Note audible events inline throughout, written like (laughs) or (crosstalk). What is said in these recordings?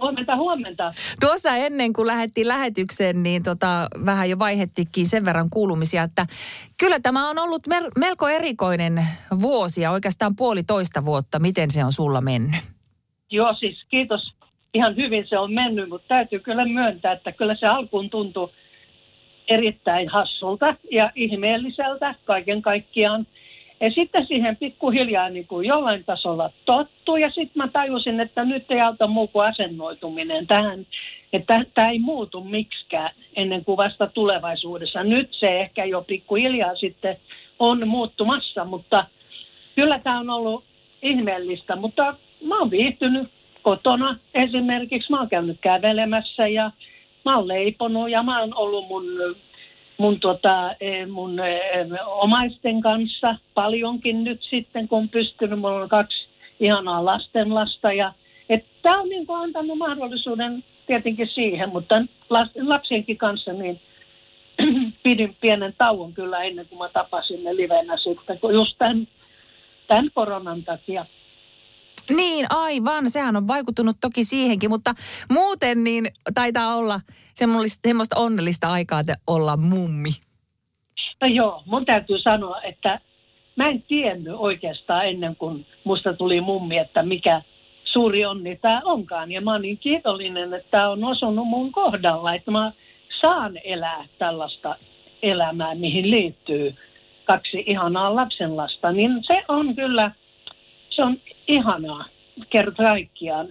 Huomenta, huomenta. Tuossa ennen kuin lähdettiin lähetykseen, niin tota, vähän jo vaihettikin sen verran kuulumisia, että kyllä tämä on ollut melko erikoinen vuosi ja oikeastaan puolitoista vuotta. Miten se on sulla mennyt? Joo, siis kiitos. Ihan hyvin se on mennyt, mutta täytyy kyllä myöntää, että kyllä se alkuun tuntui erittäin hassulta ja ihmeelliseltä kaiken kaikkiaan. Ja sitten siihen pikkuhiljaa niin kuin jollain tasolla tottu ja sitten mä tajusin, että nyt ei auta muu kuin asennoituminen tähän, että tämä ei muutu miksikään ennen kuin vasta tulevaisuudessa. Nyt se ehkä jo pikkuhiljaa sitten on muuttumassa, mutta kyllä tämä on ollut ihmeellistä, mutta mä oon viihtynyt kotona esimerkiksi. Mä oon käynyt kävelemässä ja mä oon leiponut ja mä oon ollut mun, mun, tota, e, mun e, omaisten kanssa paljonkin nyt sitten, kun on pystynyt. Mulla on kaksi ihanaa lastenlasta ja Tämä on niin antanut mahdollisuuden tietenkin siihen, mutta lapsienkin kanssa niin (clears throat) pidin pienen tauon kyllä ennen kuin mä tapasin ne livenä sitten, just tämän, tämän koronan takia. Niin, aivan. Sehän on vaikuttunut toki siihenkin, mutta muuten niin taitaa olla semmoista onnellista aikaa te olla mummi. No joo, mun täytyy sanoa, että mä en tiennyt oikeastaan ennen kuin musta tuli mummi, että mikä suuri onni tämä onkaan. Ja mä oon niin kiitollinen, että tämä on osunut mun kohdalla, että mä saan elää tällaista elämää, mihin liittyy kaksi ihanaa lapsenlasta. Niin se on kyllä, se on ihanaa kerta kaikkiaan.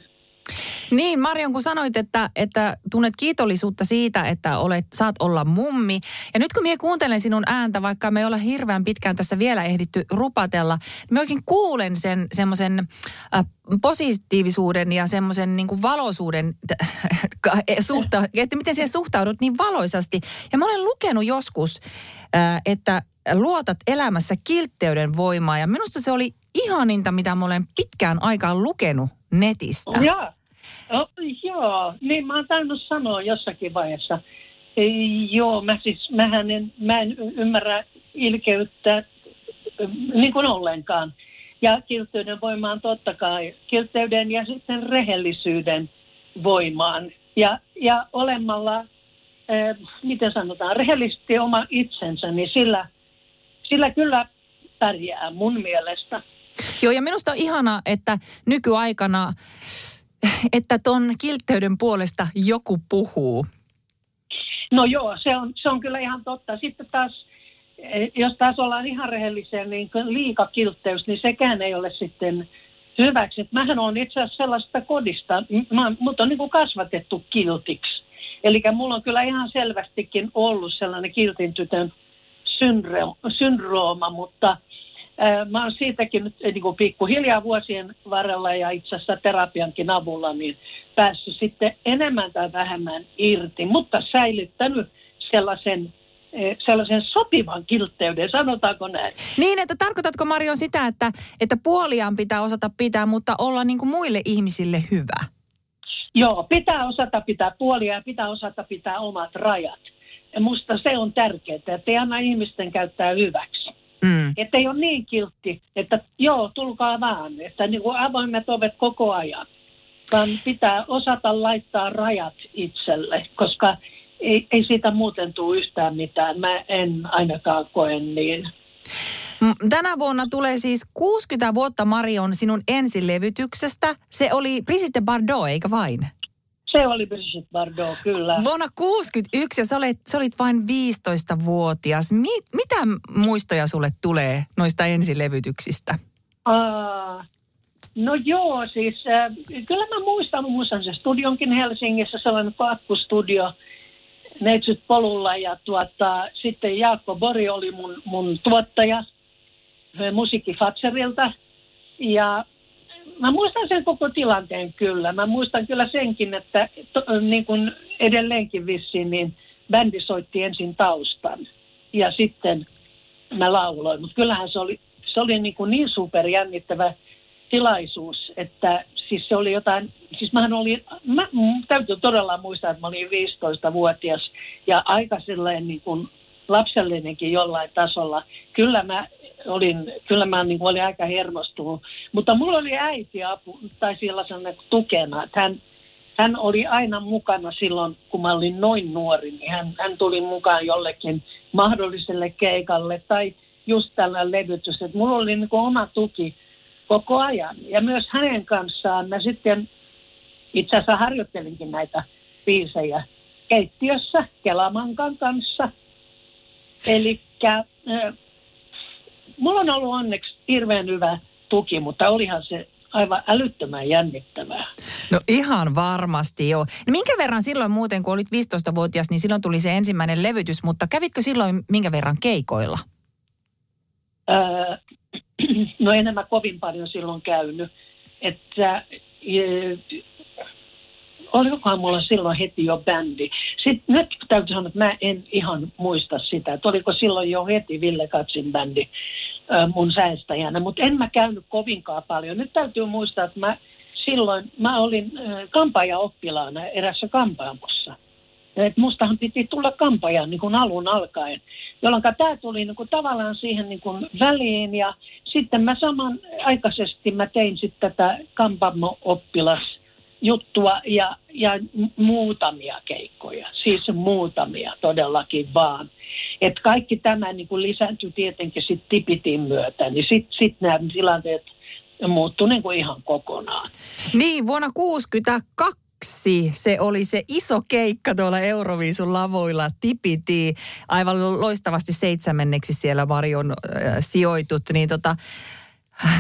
Niin, Marion, kun sanoit, että, että tunnet kiitollisuutta siitä, että olet, saat olla mummi. Ja nyt kun minä kuuntelen sinun ääntä, vaikka me ei olla hirveän pitkään tässä vielä ehditty rupatella, niin mä oikein kuulen sen semmoisen äh, positiivisuuden ja semmoisen niin kuin valoisuuden, suhta, että miten siihen suhtaudut niin valoisasti. Ja mä olen lukenut joskus, äh, että luotat elämässä kiltteyden voimaa ja minusta se oli ihaninta, mitä mä olen pitkään aikaan lukenut netistä. Joo, oh, joo. niin mä oon tainnut sanoa jossakin vaiheessa. Ei, joo, mä siis, mähän en, mä en ymmärrä ilkeyttä niin kuin ollenkaan. Ja kiltteyden voimaan totta kai, kiltteyden ja sitten rehellisyyden voimaan. Ja, ja olemalla, äh, miten sanotaan, rehellisesti oma itsensä, niin sillä, sillä kyllä pärjää mun mielestä. Joo, ja minusta on ihana, että nykyaikana, että ton kiltteyden puolesta joku puhuu. No joo, se on, se on kyllä ihan totta. Sitten taas, jos taas ollaan ihan rehellisiä, niin liikakiltteys, niin sekään ei ole sitten hyväksi. Mähän on itse asiassa sellaista kodista, mä, mut on niin kuin kasvatettu kiltiksi. Eli mulla on kyllä ihan selvästikin ollut sellainen kiltin tytön syndrooma, mutta – mä oon siitäkin nyt niin kuin pikkuhiljaa vuosien varrella ja itse asiassa terapiankin avulla niin päässyt sitten enemmän tai vähemmän irti, mutta säilyttänyt sellaisen sellaisen sopivan kiltteyden, sanotaanko näin. Niin, että tarkoitatko Marion sitä, että, että puoliaan pitää osata pitää, mutta olla niin kuin muille ihmisille hyvä? Joo, pitää osata pitää puolia ja pitää osata pitää omat rajat. Ja musta se on tärkeää, että ei anna ihmisten käyttää hyväksi. Että ei ole niin kiltti, että joo, tulkaa vaan. Että niin kuin avoimet ovet koko ajan. Vaan pitää osata laittaa rajat itselle, koska ei, ei siitä muuten tule yhtään mitään. Mä en ainakaan koe niin. Tänä vuonna tulee siis 60 vuotta Marion sinun ensilevytyksestä. Se oli Brigitte Bardot, eikä vain? Se oli Brigitte Bardot, kyllä. Vuonna 61 ja sä olit, sä olit vain 15-vuotias. Mi, mitä muistoja sulle tulee noista ensilevytyksistä? Uh, no joo, siis äh, kyllä mä muistan, muistan se studionkin Helsingissä, sellainen akkustudio Neitsyt polulla ja tuota, sitten Jaakko Bori oli mun, mun tuottaja musiikki Fatserilta. Ja mä muistan sen koko tilanteen kyllä. Mä muistan kyllä senkin, että to, niin kun edelleenkin vissiin, niin bändi soitti ensin taustan ja sitten mä lauloin. Mutta kyllähän se oli, se oli niin, kuin niin superjännittävä tilaisuus, että siis se oli jotain, siis mähän olin, mä, täytyy todella muistaa, että mä olin 15-vuotias ja aika silleen niin kuin lapsellinenkin jollain tasolla. Kyllä mä olin, kyllä mä niin olin aika hermostunut, mutta mulla oli äiti apu, tai sellaisena tukena, että hän, hän oli aina mukana silloin, kun mä olin noin nuori, niin hän, hän tuli mukaan jollekin mahdolliselle keikalle tai just tällä levytys, että mulla oli niin oma tuki koko ajan. Ja myös hänen kanssaan mä sitten itse asiassa harjoittelinkin näitä biisejä keittiössä Kelamankan kanssa. Eli mulla on ollut onneksi hirveän hyvä tuki, mutta olihan se aivan älyttömän jännittävää. No ihan varmasti joo. No minkä verran silloin muuten, kun olit 15-vuotias, niin silloin tuli se ensimmäinen levytys, mutta kävitkö silloin minkä verran keikoilla? Öö, (clears throat) no enemmän kovin paljon silloin käynyt. Että olikohan mulla silloin heti jo bändi. Sitten nyt täytyy sanoa, että mä en ihan muista sitä, että oliko silloin jo heti Ville Katsin bändi mun säästäjänä, mutta en mä käynyt kovinkaan paljon. Nyt täytyy muistaa, että mä silloin, mä olin kampaaja-oppilaana erässä kampaamossa. Et mustahan piti tulla kampaajan niin kuin alun alkaen, jolloin tämä tuli niin tavallaan siihen niin kuin väliin ja sitten mä samanaikaisesti mä tein sitten tätä kampaamo-oppilas juttua ja, ja muutamia keikkoja, siis muutamia todellakin vaan. Et kaikki tämä niin kuin lisääntyi tietenkin sitten tipitin myötä, niin sitten sit nämä tilanteet muuttui niin kuin ihan kokonaan. Niin, vuonna 1962 se oli se iso keikka tuolla Euroviisun lavoilla, Tipiti, aivan loistavasti seitsemänneksi siellä Marion äh, sijoitut, niin tota,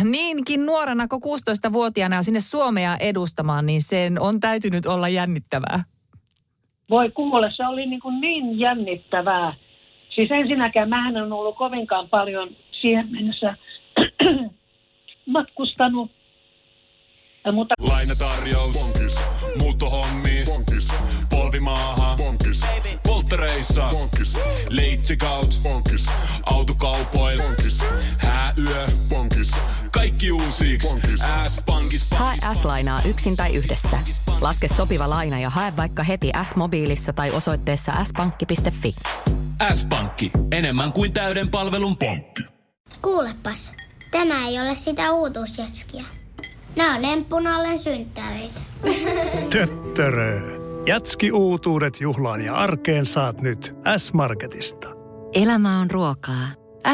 niinkin nuorena kuin 16-vuotiaana sinne Suomea edustamaan, niin sen on täytynyt olla jännittävää. Voi kuule, se oli niin, kuin niin jännittävää. Siis ensinnäkään mähän on ollut kovinkaan paljon siihen mennessä (clears throat) matkustanut. Mutta... Lainatarjous. Bonkis. Muuttohommi. Bonkis. Polvimaaha. Bonkis. Polttereissa. Bonkis. Leitsikaut. Bonkis. Autokaupoil. Bonkis. Hääyö. Bonkis. Kaikki uusi. S-pankis. Hae S-lainaa yksin tai yhdessä. Laske sopiva laina ja hae vaikka heti S-mobiilissa tai osoitteessa s-pankki.fi. S-pankki. Enemmän kuin täyden palvelun pankki. Kuulepas, tämä ei ole sitä uutuusjatskia. Nämä on emppunallen synttäreitä. Töttörö. Jatski uutuudet juhlaan ja arkeen saat nyt S-Marketista. Elämä on ruokaa.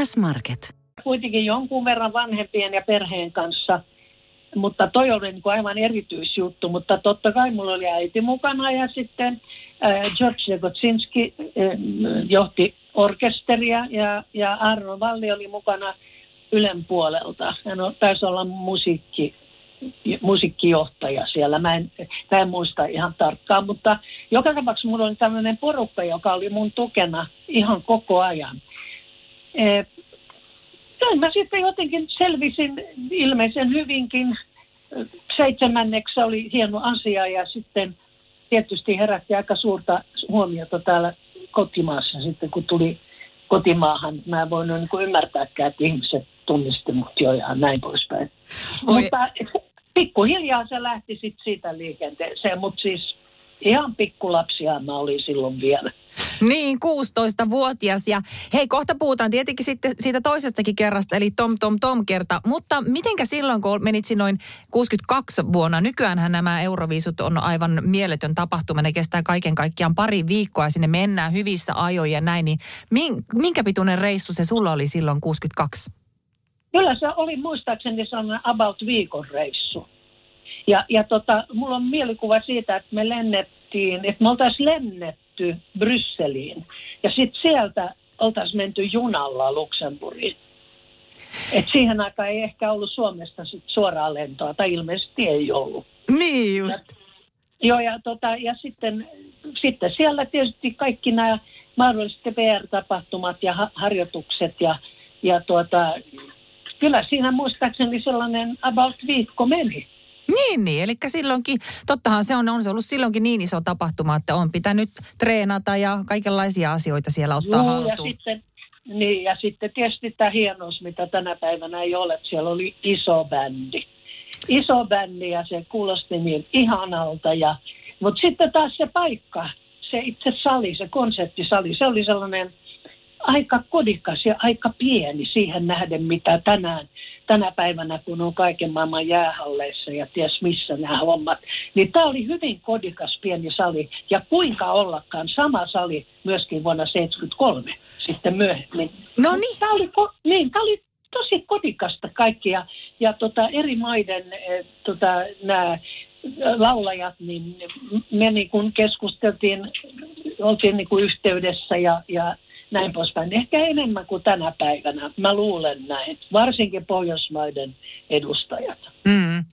S-Market. Kuitenkin jonkun verran vanhempien ja perheen kanssa, mutta toi oli niin kuin aivan erityisjuttu. Mutta totta kai mulla oli äiti mukana ja sitten äh, George Legotsinski äh, johti orkesteria ja, ja Arno Valli oli mukana Ylen puolelta. Hän on, taisi olla musiikki musiikkijohtaja siellä. Mä en, mä en muista ihan tarkkaan, mutta joka tapauksessa mulla oli tämmöinen porukka, joka oli mun tukena ihan koko ajan. E, mä sitten jotenkin selvisin ilmeisen hyvinkin. Seitsemänneksi oli hieno asia ja sitten tietysti herätti aika suurta huomiota täällä kotimaassa sitten, kun tuli kotimaahan. Mä en voinut niin ymmärtääkään, että ihmiset tunnisti mut jo ja näin poispäin. Oi. Mutta pikkuhiljaa se lähti sit siitä liikenteeseen, mutta siis ihan pikkulapsia mä olin silloin vielä. Niin, 16-vuotias. Ja hei, kohta puhutaan tietenkin sitten siitä toisestakin kerrasta, eli Tom Tom Tom kerta. Mutta mitenkä silloin, kun menit noin 62 vuonna, nykyäänhän nämä Euroviisut on aivan mieletön tapahtuma. Ne kestää kaiken kaikkiaan pari viikkoa ja sinne mennään hyvissä ajoin ja näin. Niin minkä pituinen reissu se sulla oli silloin 62? Kyllä se oli muistaakseni sellainen about viikon reissu. Ja, ja tota, mulla on mielikuva siitä, että me lennettiin, että me oltaisiin lennetty Brysseliin. Ja sitten sieltä oltaisiin menty junalla Luxemburgiin. Et siihen aikaan ei ehkä ollut Suomesta sit suoraa lentoa, tai ilmeisesti ei ollut. Niin just. Ja, joo, ja, tota, ja sitten, sitten siellä tietysti kaikki nämä mahdolliset PR-tapahtumat ja ha- harjoitukset ja, ja tuota, kyllä siinä muistaakseni sellainen about viikko meni. Niin, niin. Eli silloinkin, tottahan se on, on se ollut silloinkin niin iso tapahtuma, että on pitänyt treenata ja kaikenlaisia asioita siellä ottaa Juu, haltuun. ja sitten, niin, ja sitten tietysti tämä hienous, mitä tänä päivänä ei ole, että siellä oli iso bändi. Iso bändi ja se kuulosti niin ihanalta. Ja, mutta sitten taas se paikka, se itse sali, se konserttisali, se oli sellainen aika kodikas ja aika pieni siihen nähden, mitä tänään, tänä päivänä, kun on kaiken maailman jäähalleissa ja ties missä nämä hommat. Niin tämä oli hyvin kodikas pieni sali ja kuinka ollakaan sama sali myöskin vuonna 1973 sitten myöhemmin. No niin. Tämä oli, niin, tämä oli tosi kodikasta kaikkia ja tota, eri maiden eh, tota, nämä laulajat, niin me niin kuin keskusteltiin, oltiin niin kuin yhteydessä ja, ja näin poispäin. Ehkä enemmän kuin tänä päivänä, mä luulen näin, varsinkin Pohjoismaiden edustajat. Mm.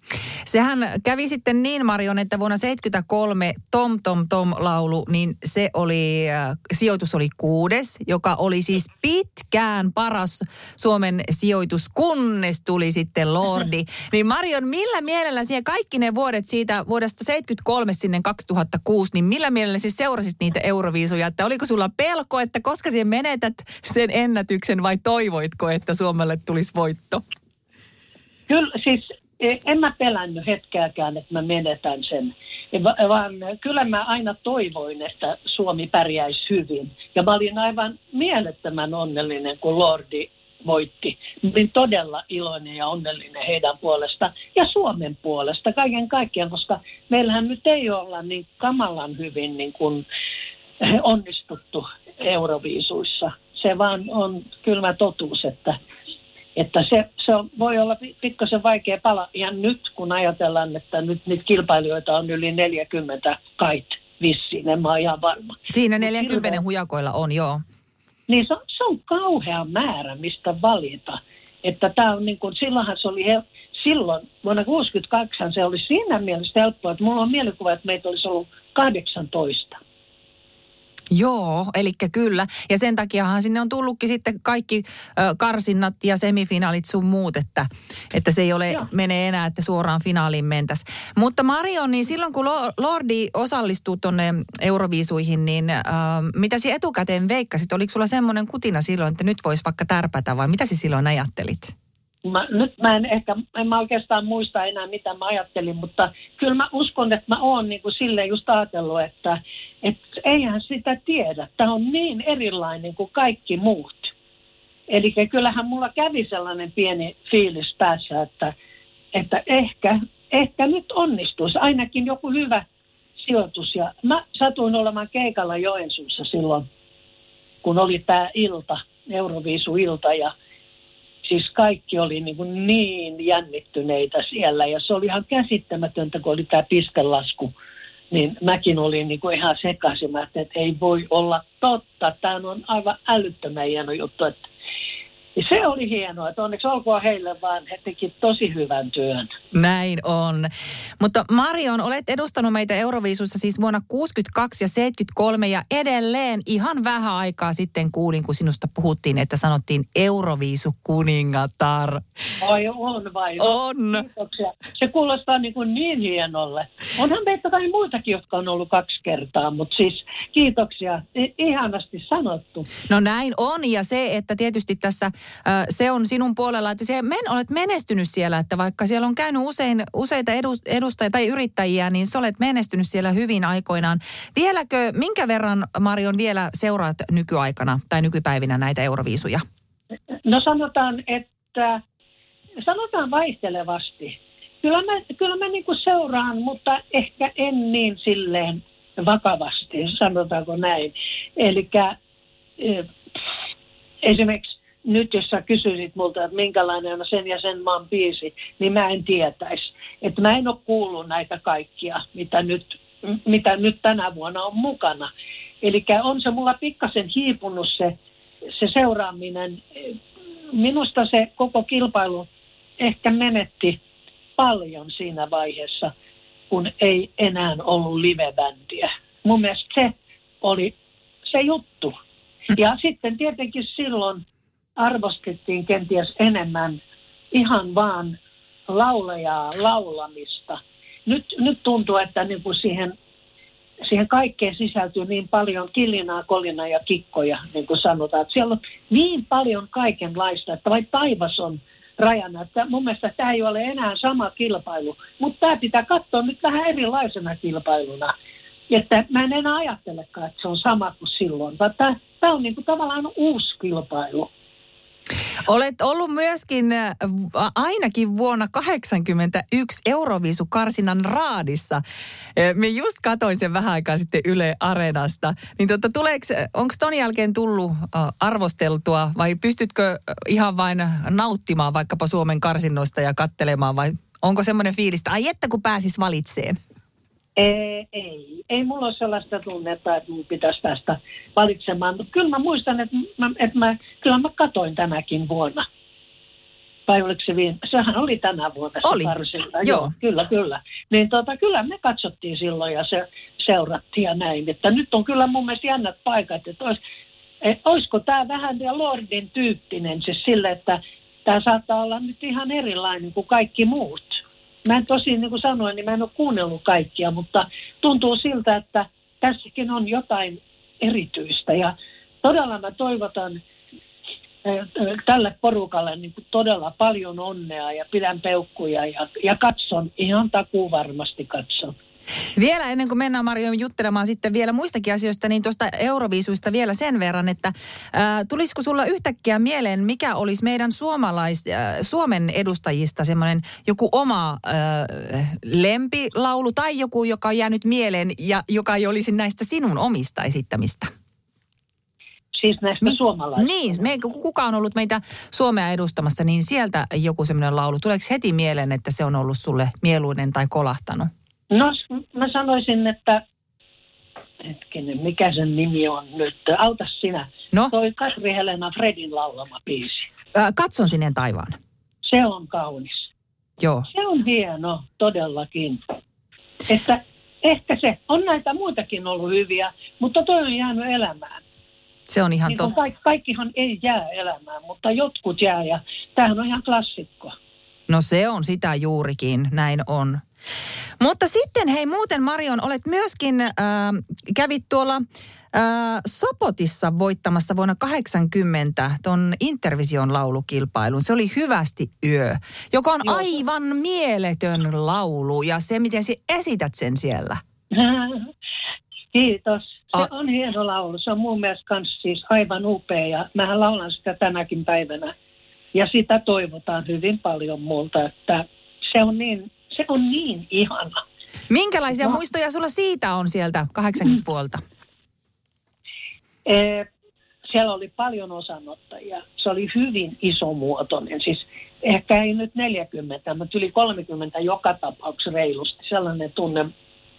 Sehän kävi sitten niin, Marion, että vuonna 73 Tom Tom Tom laulu, niin se oli, äh, sijoitus oli kuudes, joka oli siis pitkään paras Suomen sijoitus, kunnes tuli sitten Lordi. (laughs) Niin Marion, millä mielellä siellä kaikki ne vuodet siitä vuodesta 73 sinne 2006, niin millä mielellä siis seurasit niitä euroviisuja? Että oliko sulla pelko, että koska sinä menetät sen ennätyksen vai toivoitko, että Suomelle tulisi voitto? Kyllä siis en mä pelännyt hetkeäkään, että mä menetän sen, Va- vaan kyllä mä aina toivoin, että Suomi pärjäisi hyvin. Ja mä olin aivan mielettömän onnellinen, kun Lordi voitti. Mä olin todella iloinen ja onnellinen heidän puolesta ja Suomen puolesta kaiken kaikkiaan, koska meillähän nyt ei olla niin kamalan hyvin niin kuin onnistuttu Euroviisuissa. Se vaan on kylmä totuus, että että se, se on, voi olla pi- pikkasen vaikea pala. Ja nyt kun ajatellaan, että nyt niitä kilpailijoita on yli 40 kait vissiin, en mä ole ihan varma. Siinä Mut 40 hirveän- hujakoilla on, joo. Niin se on, se on kauhea määrä, mistä valita. Että tämä on niin kuin, silloinhan se oli, hel- silloin vuonna 1962 se oli siinä mielessä helppoa, että mulla on mielikuva, että meitä olisi ollut 18. Joo, eli kyllä. Ja sen takiahan sinne on tullutkin sitten kaikki ö, karsinnat ja semifinaalit sun muut, että, että se ei ole, Joo. mene enää, että suoraan finaaliin mentäs. Mutta Marion, niin silloin kun Lo- Lordi osallistuu tuonne Euroviisuihin, niin ö, mitä sinä etukäteen veikkasit? Oliko sulla semmoinen kutina silloin, että nyt voisi vaikka tärpätä vai mitä sinä silloin ajattelit? Mä, nyt mä en ehkä, en mä oikeastaan muista enää mitä mä ajattelin, mutta kyllä mä uskon, että mä oon niin kuin silleen just ajatellut, että, että eihän sitä tiedä. Tämä on niin erilainen kuin kaikki muut. Eli kyllähän mulla kävi sellainen pieni fiilis päässä, että, että ehkä, ehkä nyt onnistuisi ainakin joku hyvä sijoitus. Ja mä satuin olemaan keikalla Joensuussa silloin, kun oli tämä ilta, Euroviisu-ilta ja siis kaikki oli niin, kuin niin jännittyneitä siellä ja se oli ihan käsittämätöntä, kun oli tämä piskelasku. Niin mäkin olin niin kuin ihan sekaisin, että ei voi olla totta. Tämä on aivan älyttömän hieno juttu. Että ja se oli hienoa, että onneksi olkoon heille vaan, he teki tosi hyvän työn. Näin on. Mutta Marion, olet edustanut meitä Euroviisussa siis vuonna 62 ja 73 ja edelleen ihan vähän aikaa sitten kuulin, kun sinusta puhuttiin, että sanottiin Euroviisu kuningatar. Oi on vai? On. Kiitoksia. Se kuulostaa niin, kuin niin hienolle. Onhan meitä kai muitakin, jotka on ollut kaksi kertaa, mutta siis kiitoksia. I- ihanasti sanottu. No näin on ja se, että tietysti tässä se on sinun puolella, että se men, olet menestynyt siellä, että vaikka siellä on käynyt usein, useita edu, edustajia tai yrittäjiä, niin sä olet menestynyt siellä hyvin aikoinaan. Vieläkö, minkä verran Marion vielä seuraat nykyaikana tai nykypäivinä näitä euroviisuja? No sanotaan, että sanotaan vaihtelevasti. Kyllä mä, kyllä mä niin seuraan, mutta ehkä en niin silleen vakavasti, sanotaanko näin. Eli esimerkiksi nyt jos sä kysyisit multa, että minkälainen on sen ja sen maan biisi, niin mä en tietäisi. Että mä en ole kuullut näitä kaikkia, mitä nyt, mitä nyt tänä vuonna on mukana. Eli on se mulla pikkasen hiipunut se, se seuraaminen. Minusta se koko kilpailu ehkä menetti paljon siinä vaiheessa, kun ei enää ollut livebändiä. Mun mielestä se oli se juttu. Ja sitten tietenkin silloin arvostettiin kenties enemmän ihan vaan laulajaa laulamista. Nyt, nyt tuntuu, että niin kuin siihen, siihen kaikkeen sisältyy niin paljon kilinaa, kolinaa ja kikkoja, niin kuin sanotaan. Että siellä on niin paljon kaikenlaista, että vai taivas on rajana. Että mun mielestä tämä ei ole enää sama kilpailu, mutta tämä pitää katsoa nyt vähän erilaisena kilpailuna. Että mä en enää ajattelekaan, että se on sama kuin silloin, vaan tämä, tämä on niin kuin tavallaan uusi kilpailu. Olet ollut myöskin äh, ainakin vuonna 1981 Euroviisukarsinan raadissa. Äh, Me just katoin sen vähän aikaa sitten Yle Areenasta. Niin tota, onko ton jälkeen tullut äh, arvosteltua vai pystytkö ihan vain nauttimaan vaikkapa Suomen karsinnoista ja kattelemaan vai onko semmoinen fiilis, että ai että kun pääsis valitseen? Ei, ei, ei mulla ole sellaista tunnetta, että mun pitäisi päästä valitsemaan. Mutta kyllä mä muistan, että mä, että mä, kyllä mä katoin tänäkin vuonna. Vai oliko se viime? Sehän oli tänä vuonna oli. Joo. Joo. Kyllä, kyllä. Niin tota, kyllä me katsottiin silloin ja se seurattiin ja näin. Että nyt on kyllä mun mielestä jännät paikat, että olis, et, olisiko tämä vähän ja Lordin tyyppinen, siis sille, että tämä saattaa olla nyt ihan erilainen kuin kaikki muut. Mä en tosi, niin kuin sanoin, niin mä en ole kuunnellut kaikkia, mutta tuntuu siltä, että tässäkin on jotain erityistä. Ja todella mä toivotan tälle porukalle niin kuin todella paljon onnea ja pidän peukkuja ja, ja katson, ihan takuu varmasti katson. Vielä ennen kuin mennään Marjo juttelemaan sitten vielä muistakin asioista, niin tuosta Euroviisuista vielä sen verran, että ää, tulisiko sulla yhtäkkiä mieleen, mikä olisi meidän suomalais, ää, Suomen edustajista semmoinen joku oma ää, lempilaulu tai joku, joka on jäänyt mieleen ja joka ei olisi näistä sinun omista esittämistä? Siis näistä Mi- suomalaisista? Niin, me, kuka on ollut meitä Suomea edustamassa, niin sieltä joku semmoinen laulu. Tuleeko heti mieleen, että se on ollut sulle mieluinen tai kolahtanut? No mä sanoisin, että hetkinen, mikä sen nimi on nyt? Auta sinä. No? Toi Katri Helena Fredin laulama biisi. Ää, katson sinne taivaan. Se on kaunis. Joo. Se on hieno, todellakin. Että ehkä se, on näitä muitakin ollut hyviä, mutta toi on jäänyt elämään. Se on ihan niin totta. Kaikki, kaikkihan ei jää elämään, mutta jotkut jää ja tämähän on ihan klassikko. No se on sitä juurikin, näin on. Mutta sitten hei muuten Marion, olet myöskin, äh, kävit tuolla äh, Sopotissa voittamassa vuonna 80 ton Intervision laulukilpailun. Se oli Hyvästi yö, joka on Joo. aivan mieletön laulu ja se miten sä esität sen siellä. (laughs) Kiitos. Se A- on hieno laulu. Se on mun mielestä kans siis aivan upea ja mähän laulan sitä tänäkin päivänä. Ja sitä toivotaan hyvin paljon multa, että se on niin, se on niin ihana. Minkälaisia No. muistoja sulla siitä on sieltä 80 vuolta? Ee, siellä oli paljon osanottajia. Se oli hyvin isomuotoinen. Siis ehkä ei nyt 40, mutta yli 30 joka tapauksessa reilusti. Sellainen tunne,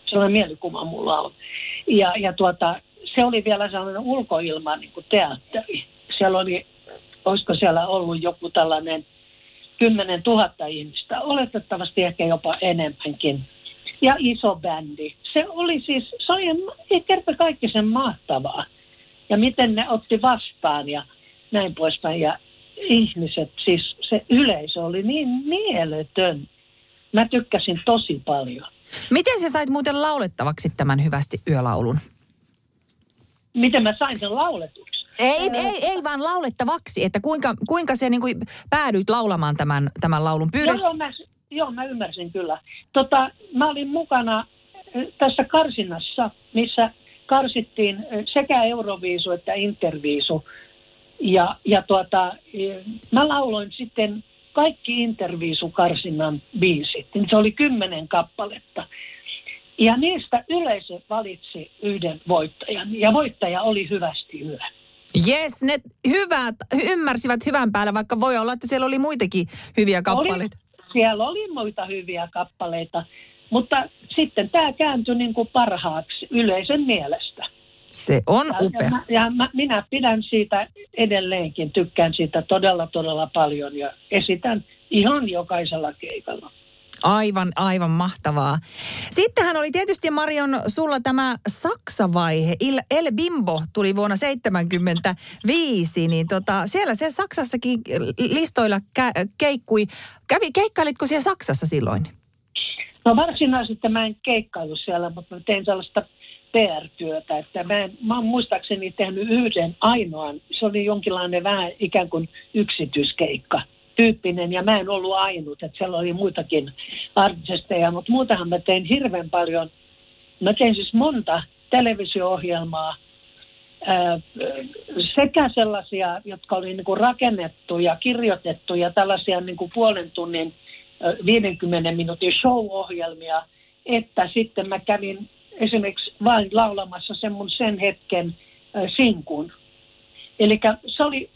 sellainen mielikuva mulla on. Ja, ja tuota, se oli vielä sellainen ulkoilma niin kuin teatteri. Siellä oli, olisiko siellä ollut joku tällainen 10 000 ihmistä, oletettavasti ehkä jopa enemmänkin. Ja iso bändi. Se oli siis, se oli ei kerta kaikki sen mahtavaa. Ja miten ne otti vastaan ja näin poispäin. Ja ihmiset, siis se yleisö oli niin mieletön. Mä tykkäsin tosi paljon. Miten sä sait muuten laulettavaksi tämän Hyvästi yölaulun? Miten mä sain sen lauletuksi? Ei, ei, ei vaan laulettavaksi, että kuinka, kuinka se niin kuin päädyit laulamaan tämän, tämän laulun? Pyydät... Joo, joo, mä, joo, mä ymmärsin kyllä. Tota, mä olin mukana tässä karsinnassa, missä karsittiin sekä Euroviisu että Interviisu. Ja, ja tuota, mä lauloin sitten kaikki Interviisu-karsinnan biisit. Niin Se oli kymmenen kappaletta. Ja niistä yleisö valitsi yhden voittajan. Ja voittaja oli hyvästi yö. Yes, ne hyvät, ymmärsivät hyvän päällä, vaikka voi olla, että siellä oli muitakin hyviä kappaleita. Oli, siellä oli muita hyviä kappaleita, mutta sitten tämä kääntyi niin kuin parhaaksi yleisön mielestä. Se on Ja, upea. ja, mä, ja mä, minä pidän siitä edelleenkin, tykkään siitä todella todella paljon ja esitän ihan jokaisella keikalla. Aivan, aivan mahtavaa. Sittenhän oli tietysti Marion sulla tämä Saksa-vaihe. El Bimbo tuli vuonna 75, niin tota, siellä se Saksassakin listoilla kä- keikkui. Kävi, keikkailitko siellä Saksassa silloin? No varsinaisesti mä en keikkailu siellä, mutta mä tein sellaista PR-työtä, että mä, en, mä oon muistaakseni tehnyt yhden ainoan, se oli jonkinlainen vähän ikään kuin yksityiskeikka tyyppinen ja mä en ollut ainut, että siellä oli muitakin artisteja, mutta muutahan mä tein hirveän paljon. Mä tein siis monta televisio-ohjelmaa, sekä sellaisia, jotka oli niin kuin rakennettu ja kirjoitettu ja tällaisia niin kuin puolen tunnin 50 minuutin show-ohjelmia, että sitten mä kävin esimerkiksi vain laulamassa sen mun sen hetken sinkun. Eli se oli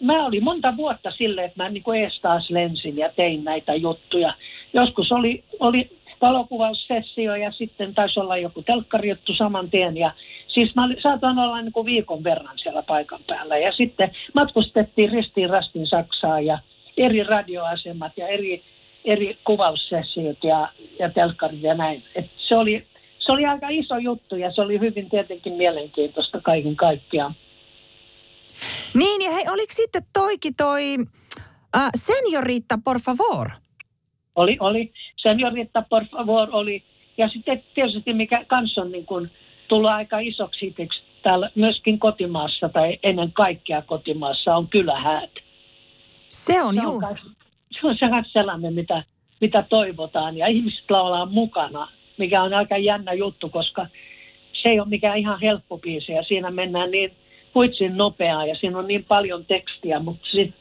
mä olin monta vuotta sille, että mä niin kuin ees taas lensin ja tein näitä juttuja. Joskus oli, oli valokuvaussessio ja sitten taisi olla joku telkkarijuttu saman tien. Ja siis mä saatoin olla niin kuin viikon verran siellä paikan päällä. Ja sitten matkustettiin ristiin rastin Saksaa ja eri radioasemat ja eri, eri kuvaussessiot ja, ja telkkarit ja näin. Et se, oli, se oli aika iso juttu ja se oli hyvin tietenkin mielenkiintoista kaiken kaikkiaan. Niin, ja hei, oliko sitten toikin toi uh, Seniorita por favor? Oli, oli. Seniorita por favor oli. Ja sitten tietysti mikä kanssa on niin kuin tullut aika isoksi itseksi täällä myöskin kotimaassa tai ennen kaikkea kotimaassa on kylähäät. Se on, se on Se on se sellainen, mitä, mitä toivotaan ja ihmiset laulaa mukana, mikä on aika jännä juttu, koska se ei ole mikään ihan helppo biisi ja siinä mennään niin – huitsin nopeaa ja siinä on niin paljon tekstiä, mutta sit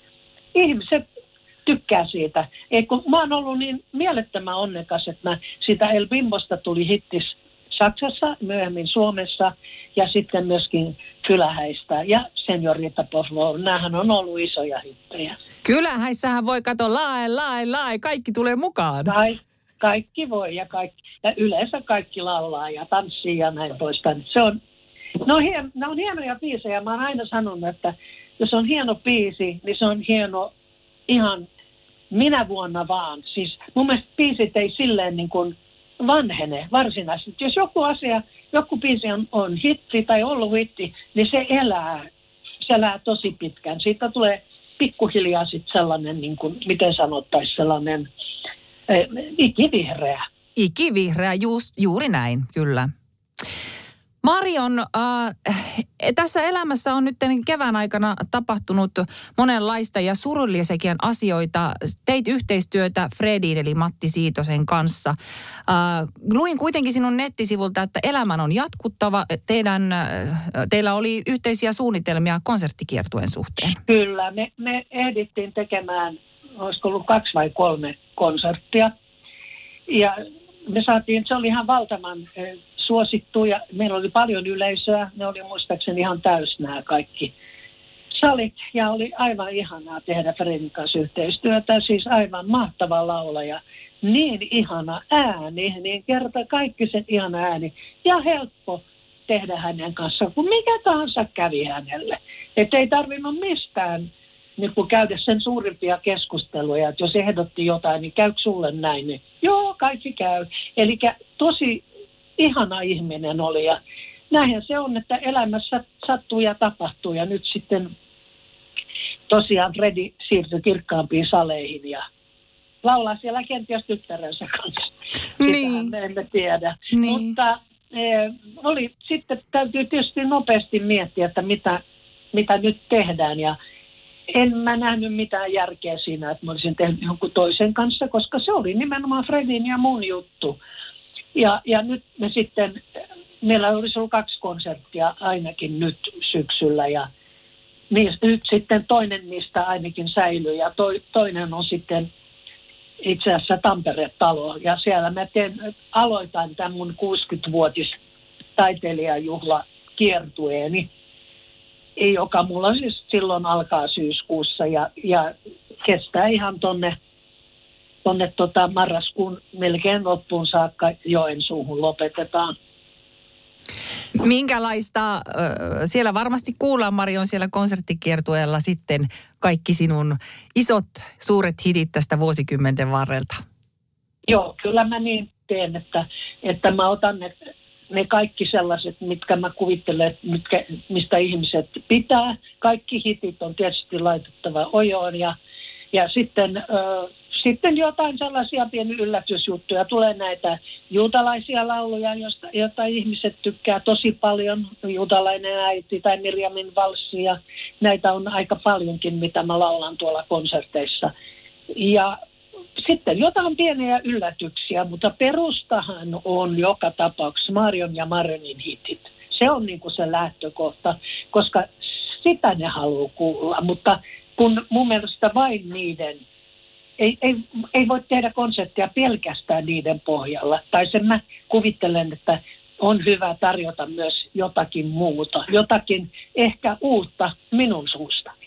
ihmiset tykkää siitä. Ei, kun mä oon ollut niin mielettömän onnekas, että mä sitä El Bimbosta tuli hittis Saksassa, myöhemmin Suomessa ja sitten myöskin Kylähäistä ja Seniorita Porlo. Nämähän on ollut isoja hittejä. Kylähäissähän voi katsoa lae, lae, lae, kaikki tulee mukaan. Kaik, kaikki voi ja, kaikki, ja yleensä kaikki laulaa ja tanssii ja näin poispäin. Se on No, hien, ne on hienoja biisejä. Mä oon aina sanonut, että jos on hieno biisi, niin se on hieno ihan minä vuonna vaan. Siis mun mielestä biisit ei silleen niin kuin vanhene varsinaisesti. Jos joku asia, joku biisi on, on hitti tai ollut hitti, niin se elää, se elää tosi pitkään. Siitä tulee pikkuhiljaa sitten sellainen, niin kuin, miten sanottaisiin, sellainen eh, ikivihreä. Ikivihreä, just, juuri näin, kyllä. Marion, äh, tässä elämässä on nyt kevään aikana tapahtunut monenlaista ja surullisiakin asioita. Teit yhteistyötä Fredin eli Matti Siitosen kanssa. Äh, luin kuitenkin sinun nettisivulta, että elämän on jatkuttava. Teidän, äh, teillä oli yhteisiä suunnitelmia konserttikiertuen suhteen. Kyllä, me, me ehdittiin tekemään, olisiko ollut kaksi vai kolme konserttia. Ja me saatiin, se oli ihan valtavan suosittu ja meillä oli paljon yleisöä. Ne oli muistaakseni ihan täys nämä kaikki salit ja oli aivan ihanaa tehdä Fredin kanssa yhteistyötä. Siis aivan mahtava laulaja. Niin ihana ääni, niin kerta kaikki sen ihana ääni ja helppo tehdä hänen kanssaan, kun mikä tahansa kävi hänelle. Että ei tarvinnut mistään niin kun käydä sen suurimpia keskusteluja, että jos ehdotti jotain, niin käykö sulle näin, niin joo, kaikki käy. Eli tosi ihana ihminen oli ja näinhän se on, että elämässä sattuu ja tapahtuu ja nyt sitten tosiaan Fredi siirtyi kirkkaampiin saleihin ja laulaa siellä kenties tyttärensä kanssa. Niin. me emme tiedä. Niin. Mutta e, oli, sitten täytyy tietysti nopeasti miettiä, että mitä, mitä nyt tehdään ja en mä nähnyt mitään järkeä siinä, että mä olisin tehnyt jonkun toisen kanssa, koska se oli nimenomaan Fredin ja mun juttu. Ja, ja nyt me sitten, meillä olisi ollut kaksi konserttia ainakin nyt syksyllä ja niistä, nyt sitten toinen niistä ainakin säilyy ja to, toinen on sitten itse asiassa Tampere-talo. Ja siellä mä teen, aloitan tämän mun 60-vuotis taiteilijajuhla kiertueeni, joka mulla siis silloin alkaa syyskuussa ja, ja kestää ihan tonne tuonne tota marraskuun melkein loppuun saakka Joensuuhun lopetetaan. Minkälaista, siellä varmasti kuullaan Marion siellä konserttikiertueella sitten kaikki sinun isot suuret hitit tästä vuosikymmenten varrelta. Joo, kyllä mä niin teen, että, että mä otan ne, ne kaikki sellaiset, mitkä mä kuvittelen, mitkä, mistä ihmiset pitää. Kaikki hitit on tietysti laitettava ojoon ja, ja sitten, ö, sitten jotain sellaisia pieniä yllätysjuttuja. Tulee näitä juutalaisia lauluja, joista, joita ihmiset tykkää tosi paljon. Juutalainen äiti tai Mirjamin valssi ja näitä on aika paljonkin, mitä mä laulan tuolla konserteissa. Ja sitten jotain pieniä yllätyksiä, mutta perustahan on joka tapauksessa Marion ja Marenin hitit. Se on niin kuin se lähtökohta, koska sitä ne haluaa kuulla, mutta kun mun mielestä vain niiden, ei, ei, ei voi tehdä konserttia pelkästään niiden pohjalla. Tai sen mä kuvittelen, että on hyvä tarjota myös jotakin muuta, jotakin ehkä uutta minun suustani.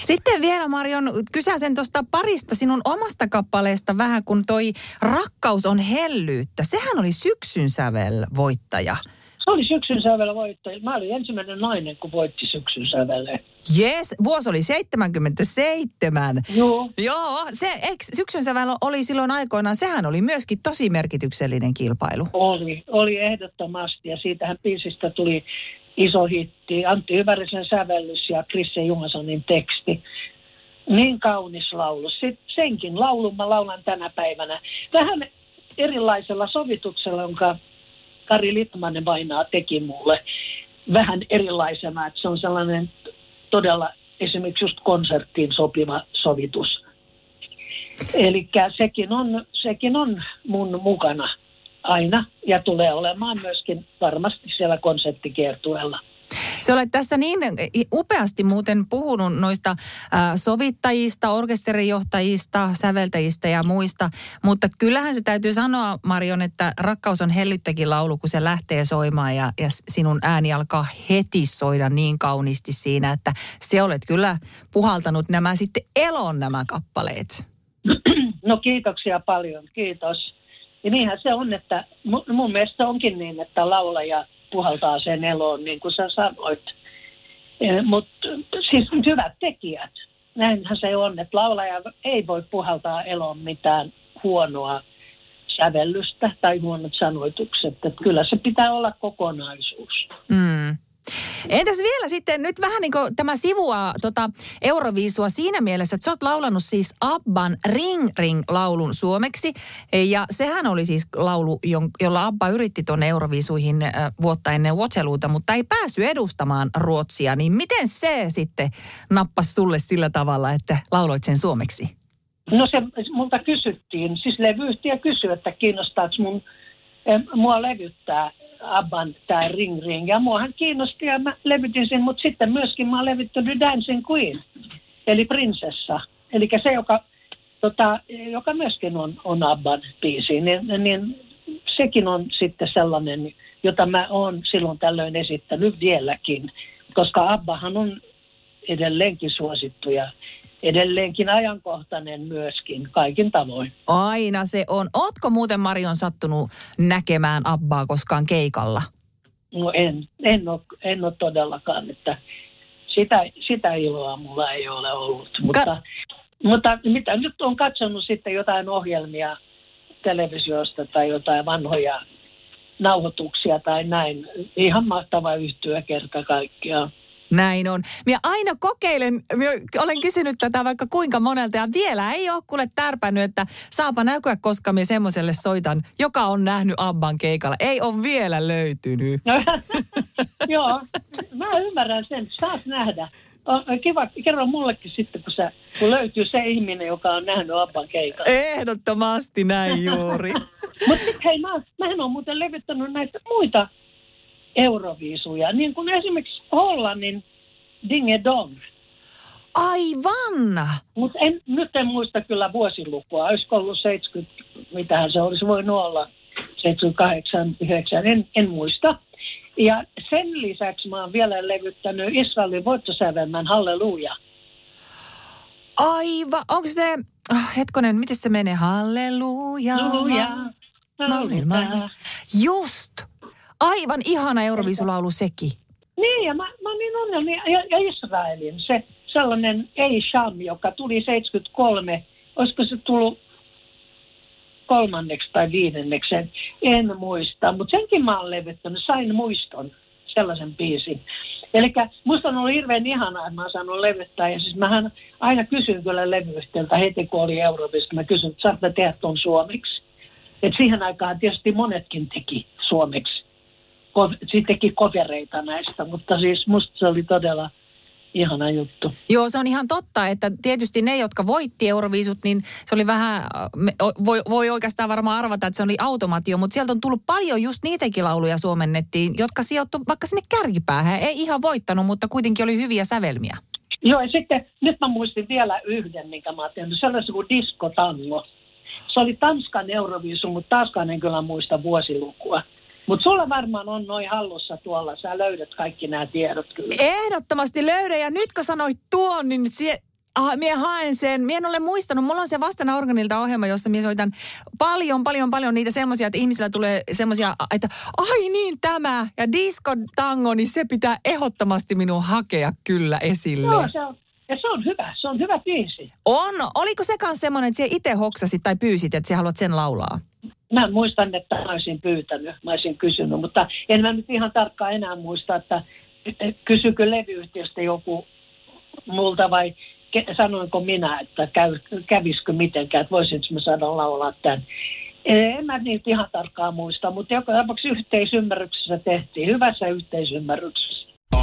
Sitten vielä Marion, kysäsen tuosta parista sinun omasta kappaleesta vähän, kun toi Rakkaus on hellyyttä. Sehän oli syksyn sävel voittaja. Oli syksyn sävel voittaja. Mä olin ensimmäinen nainen, kun voitti syksyn sävelle. Yes, vuosi oli 77. Joo. Joo, se, eikö syksyn sävel oli silloin aikoinaan, sehän oli myöskin tosi merkityksellinen kilpailu. Oli, oli ehdottomasti ja siitähän biisistä tuli iso hitti. Antti Hyvärisen sävellys ja Krisse Jumasonin teksti. Niin kaunis laulu. senkin laulun mä laulan tänä päivänä. Vähän erilaisella sovituksella, jonka Kari Litmanen vainaa teki mulle. Vähän erilaisena, että se on sellainen todella esimerkiksi just konserttiin sopiva sovitus. Eli sekin on, sekin on mun mukana aina ja tulee olemaan myöskin varmasti siellä konseptikiertueella. Se olet tässä niin upeasti muuten puhunut noista sovittajista, orkesterijohtajista, säveltäjistä ja muista, mutta kyllähän se täytyy sanoa, Marion, että rakkaus on hellyttäkin laulu, kun se lähtee soimaan ja, ja sinun ääni alkaa heti soida niin kauniisti siinä, että se olet kyllä puhaltanut nämä sitten elon nämä kappaleet. (clears throat) No kiitoksia paljon, kiitos. Ja niinhän se on, että mun mielestä onkin niin, että laulaja puhaltaa sen eloon, niin kuin sä sanoit. E, Mutta siis hyvät tekijät, näinhän se on, että laulaja ei voi puhaltaa eloon mitään huonoa sävellystä tai huonot sanoitukset. Että kyllä se pitää olla kokonaisuus. Mm. Entäs vielä sitten, nyt vähän niin kuin tämä sivua tota Euroviisua siinä mielessä, että sä oot laulanut siis Abban Ring Ring laulun suomeksi. Ja sehän oli siis laulu, jolla Abba yritti tuonne Euroviisuihin vuotta ennen Waterloota, mutta ei päässyt edustamaan Ruotsia. Niin miten se sitten nappasi sulle sillä tavalla, että lauloit sen suomeksi? No se multa kysyttiin, siis levyyhtiö kysyi, että kiinnostaako mun, mua levyttää Abban tämä Ring Ring. Ja muahan kiinnosti ja mä levytin sen, mutta sitten myöskin mä oon levyttänyt Dancing Queen, eli prinsessa. Eli se, joka, tota, joka myöskin on, on Abban biisi, niin, niin sekin on sitten sellainen, jota mä oon silloin tällöin esittänyt vieläkin, koska Abbahan on edelleenkin suosittu ja edelleenkin ajankohtainen myöskin kaikin tavoin. Aina se on. Ootko muuten Marion sattunut näkemään Abbaa koskaan keikalla? No en, en, ole, en ole todellakaan, että sitä, sitä iloa mulla ei ole ollut. Mutta, Ka- mutta mitä nyt on katsonut sitten jotain ohjelmia televisiosta tai jotain vanhoja nauhoituksia tai näin. Ihan mahtava yhtyä kerta kaikkiaan. Näin on. Minä aina kokeilen, minä olen kysynyt tätä vaikka kuinka monelta ja vielä ei ole kuule tärpännyt, että saapa näkyä, koska minä semmoiselle soitan, joka on nähnyt Abban keikalla. Ei ole vielä löytynyt. No, (laughs) joo, mä ymmärrän sen. Saat nähdä. Kiva, kerro mullekin sitten, kun, sä, kun löytyy se ihminen, joka on nähnyt Abban keikalla. Ehdottomasti näin juuri. (laughs) Mutta hei, mä, mähän olen muuten levittänyt näitä muita euroviisuja, niin kuin esimerkiksi Hollannin Dinge Dong. Aivan! Mutta nyt en muista kyllä vuosilukua. Olisiko ollut 70, mitähän se olisi voinut olla, 78, 9, en, en muista. Ja sen lisäksi mä oon vielä levyttänyt Israelin voittosävelmän Halleluja. Aivan, onko se, oh, hetkonen, miten se menee? Halleluja. Halleluja. Maailma. Just, Aivan ihana Euroviisulaulu sekin. Niin, ja mä, mä niin onnellinen. Ja, ja Israelin, se sellainen Ei Sham, joka tuli 73. Olisiko se tullut kolmanneksi tai viidenneksi, en, muista. Mutta senkin mä oon sain muiston, sellaisen biisin. Eli musta on ollut hirveän ihanaa, että mä oon saanut levyttää. Ja siis mähän aina kysyn kyllä levyyhtiöltä heti, kun oli Euroopista, mä kysyn, että saatko tehdä tuon suomeksi. Et siihen aikaan tietysti monetkin teki suomeksi. Sitten teki kovereita näistä, mutta siis musta se oli todella ihana juttu. Joo, se on ihan totta, että tietysti ne, jotka voitti Euroviisut, niin se oli vähän, voi, voi oikeastaan varmaan arvata, että se oli automaatio, mutta sieltä on tullut paljon just niitäkin lauluja suomennettiin, jotka sijoittu vaikka sinne kärkipäähän. Ei ihan voittanut, mutta kuitenkin oli hyviä sävelmiä. Joo, ja sitten nyt mä muistin vielä yhden, minkä mä oon tehnyt, sellaisen kuin diskotango. Se oli Tanskan Euroviisu, mutta taaskaan en kyllä muista vuosilukua. Mutta sulla varmaan on noin hallussa tuolla. Sä löydät kaikki nämä tiedot kyllä. Ehdottomasti löydä. Ja nyt kun sanoit tuon, niin sie, Ah, mie haen sen. Mie en ole muistanut. Mulla on se vastana organilta ohjelma, jossa mie soitan paljon, paljon, paljon niitä semmoisia, että ihmisillä tulee semmoisia, että ai niin tämä. Ja disco tango, niin se pitää ehdottomasti minun hakea kyllä esille. Joo, se on, ja se on hyvä. Se on hyvä biisi. On. Oliko se kanssa semmoinen, että sinä itse hoksasit tai pyysit, että sinä haluat sen laulaa? Mä muistan, että mä olisin pyytänyt, mä olisin kysynyt, mutta en mä nyt ihan tarkkaan enää muista, että kysykö levyyhtiöstä joku multa vai sanoinko minä, että käy, kävisikö mitenkään, että voisinko mä saada laulaa tämän. En mä niitä ihan tarkkaan muista, mutta joka tapauksessa yhteisymmärryksessä tehtiin, hyvässä yhteisymmärryksessä.